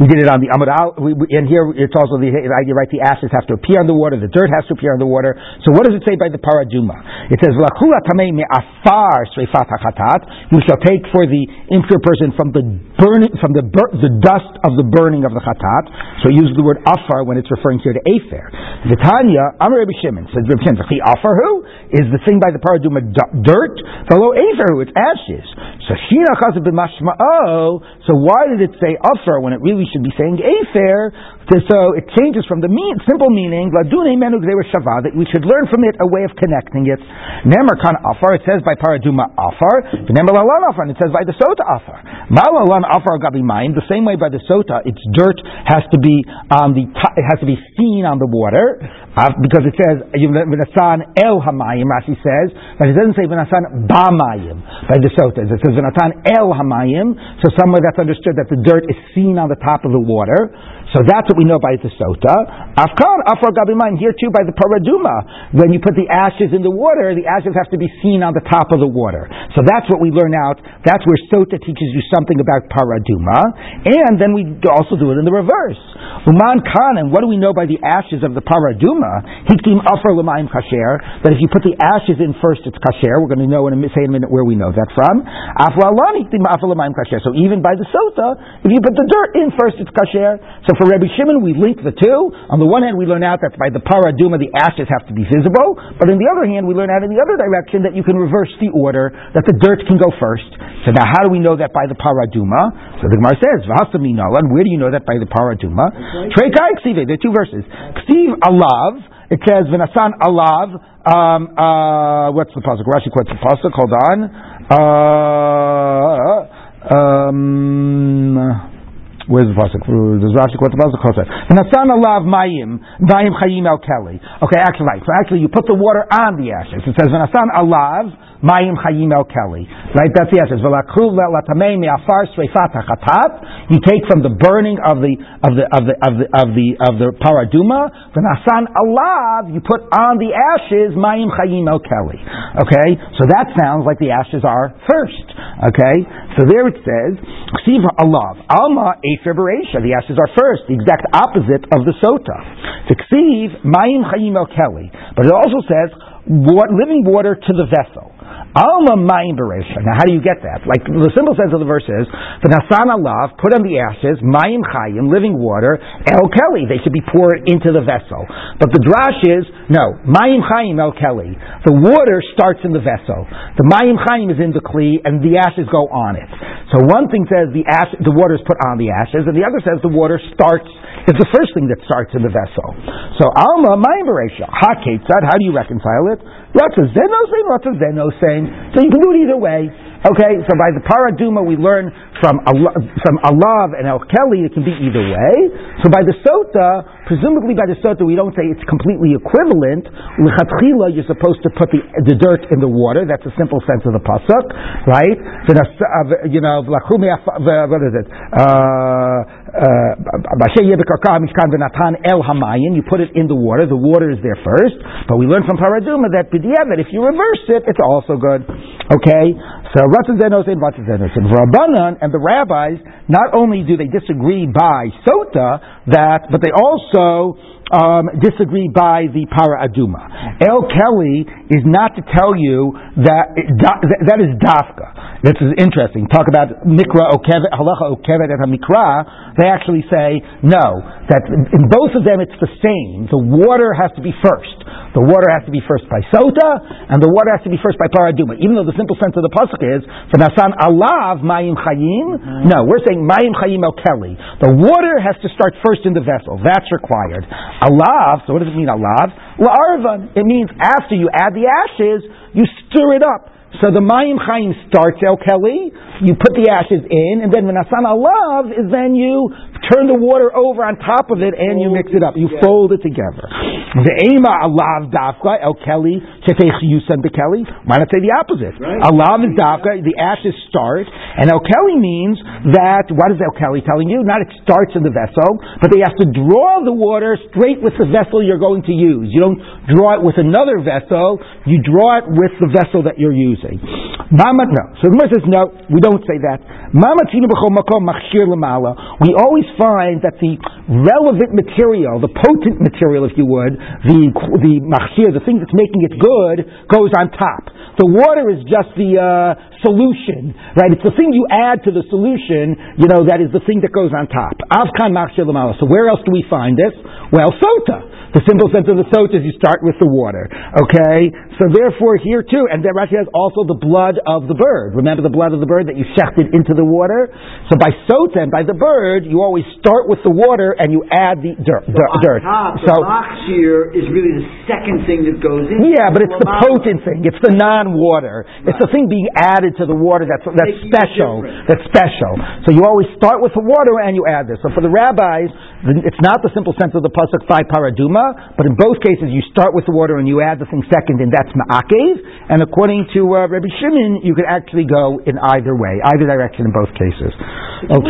we did it on the Amud Al, and here it's also the idea, right? The ashes have to appear on the water, the dirt has to appear on the water. So what does it say by the paraduma? It says, "Lakula tamei me'afar sreifat hachatat." You shall take for the impure person from the burning, from the bur- the dust of the burning of the chatat. So use the word afar when it's referring here to afer. Vitanya Amar Rabbi Shimon says, "Rabbi Shimon, the afar who is the thing by the paraduma dirt? Below afer who it's ashes." So shina b'mashma'o. So why did it say afar when it really should be saying Afer, so it changes from the mean, simple meaning, Ladune were Shavah, that we should learn from it a way of connecting it. Nemer Kan Afar, it says by Paraduma Afar, Nemer Lalan Afar, it says by the Sota Afar. Malalan Afar Gabi the same way by the Sota, its dirt has to be on the, it has to be seen on the water, because it says, V'nasan El Hamayim, Rashi says, but it doesn't say V'nasan Bamayim by the Sota. It says V'nasan El Hamayim, so somewhere that's understood that the dirt is seen on the top of the water. So that's what we know by the sota. Afkan, afar gabimayim, here too by the paraduma. When you put the ashes in the water, the ashes have to be seen on the top of the water. So that's what we learn out. That's where sota teaches you something about paraduma. And then we also do it in the reverse. Uman kan, and what do we know by the ashes of the paraduma? Hiktim afar l'mayim kasher, that if you put the ashes in first, it's kasher. We're going to know in a, say in a minute where we know that from. Afar hiktim afar l'mayim kasher. So even by the sota, if you put the dirt in first, it's kasher. So for Rabbi Shimon, we link the two. On the one hand, we learn out that by the paraduma, the ashes have to be visible. But on the other hand, we learn out in the other direction that you can reverse the order, that the dirt can go first. So now how do we know that by the paraduma? So the Gemara says, V'hasaminolan, where do you know that by the paraduma? Trei kai ksive, there are two verses. Ksiv alav, it says, V'nasan alav, um, uh, what's the pasuk? Rashi quotes the pasuk, hold on. Uh, um, Where's the pasuk? Uh, Does Rashi quote the pasuk? Nasan alav mayim mayim chayim el keli. Okay, actually. So actually, you put the water on the ashes. It says Nasan alav mayim chayim el keli. Right, that's the hachatat. You take from the burning of the of the of the of the of the of the paraduma. Nasan alav. You put on the ashes mayim chayim el keli. Okay, so that sounds like the ashes are first. Okay, so there it says ksiv alav alma Afer. The ashes are first, the exact opposite of the sota. Tiksiv Mayim Chayim El Keli. But it also says living water to the vessel. Alma mayim beresha. Now, how do you get that? Like the simple sense of the verse is, the nasan alav, put on the ashes, mayim chayim, living water, el keli. They should be poured into the vessel. But the drash is, no, mayim chayim el keli. The water starts in the vessel. The mayim chayim is in the kli, and the ashes go on it. So one thing says the ash, the water is put on the ashes, and the other says the water starts, It's the first thing that starts in the vessel. So alma mayim beresha. Ha how do you reconcile it? Ratza Zeno saying, Ratza Zeno saying. So you can do it either way. Okay, so by the paraduma we learn from Allah, from Alav and El Keli it can be either way. So by the sota, presumably by the sota we don't say it's completely equivalent. Lechatchila you're supposed to put the, the dirt in the water. That's a simple sense of the pasuk, right? Uh, you know, what is it? Uh, uh, you put it in the water. The water is there first. But we learn from paraduma that that if you reverse it, it's also good. Okay, so Ratzazenos and Ratzazenos. And Rabbanan and the rabbis, not only do they disagree by Sota, that, but they also um, disagree by the para aduma. El Keli is not to tell you that it, that is dafka. This is interesting. Talk about mikra okevet, halacha okevet and hamikra. They actually say no. That in both of them it's the same. The water has to be first. The water has to be first by sota, and the water has to be first by paraduma. Even though the simple sense of the pasuk is for nasan alav mayim chayim. Mm-hmm. No, we're saying mayim chayim el Keli. The water has to start first in the vessel. That's required. Alav, so what does it mean, alav? La'arvan. It means after you add the ashes, you stir it up. So the Mayim Chaim starts El Keli, you put the ashes in, and then V'nasan Alav is then you turn the water over on top of it and you mix it up. You fold it together. The Ema Alav Dafka, El Keli, Chefech Yusan Bekeli. Why not say the opposite? Right. Alav is Dafka, the ashes start, and El Keli means that, what is El Keli telling you? Not it starts in the vessel, but they have to draw the water straight with the vessel you're going to use. You don't draw it with another vessel, you draw it with the vessel that you're using no. So the Gemara says, no, we don't say that. We always find that the relevant material, the potent material, if you would, the, the the thing that's making it good, goes on top. The water is just the uh, solution, right? It's the thing you add to the solution, you know, that is the thing that goes on top. Avkan So where else do we find this? Well, sota. The simple sense of the sota is you start with the water. Okay? So therefore here too, and then Rashi has also the blood of the bird. Remember the blood of the bird that you shechted into the water? So by sota and by the bird, you always start with the water and you add the dirt. So, dirt. Top, so the is really the second thing that goes in. Yeah, but it's the potent thing. It's the non-water. Right. It's the thing being added to the water that's, that's special. That's special. So you always start with the water and you add this. So for the rabbis, it's not the simple sense of the pasuk five paraduma, but in both cases you start with the water and you add the thing second, and that's ma'akev. And according to uh, Rabbi Shimon, you could actually go in either way, either direction in both cases. Okay.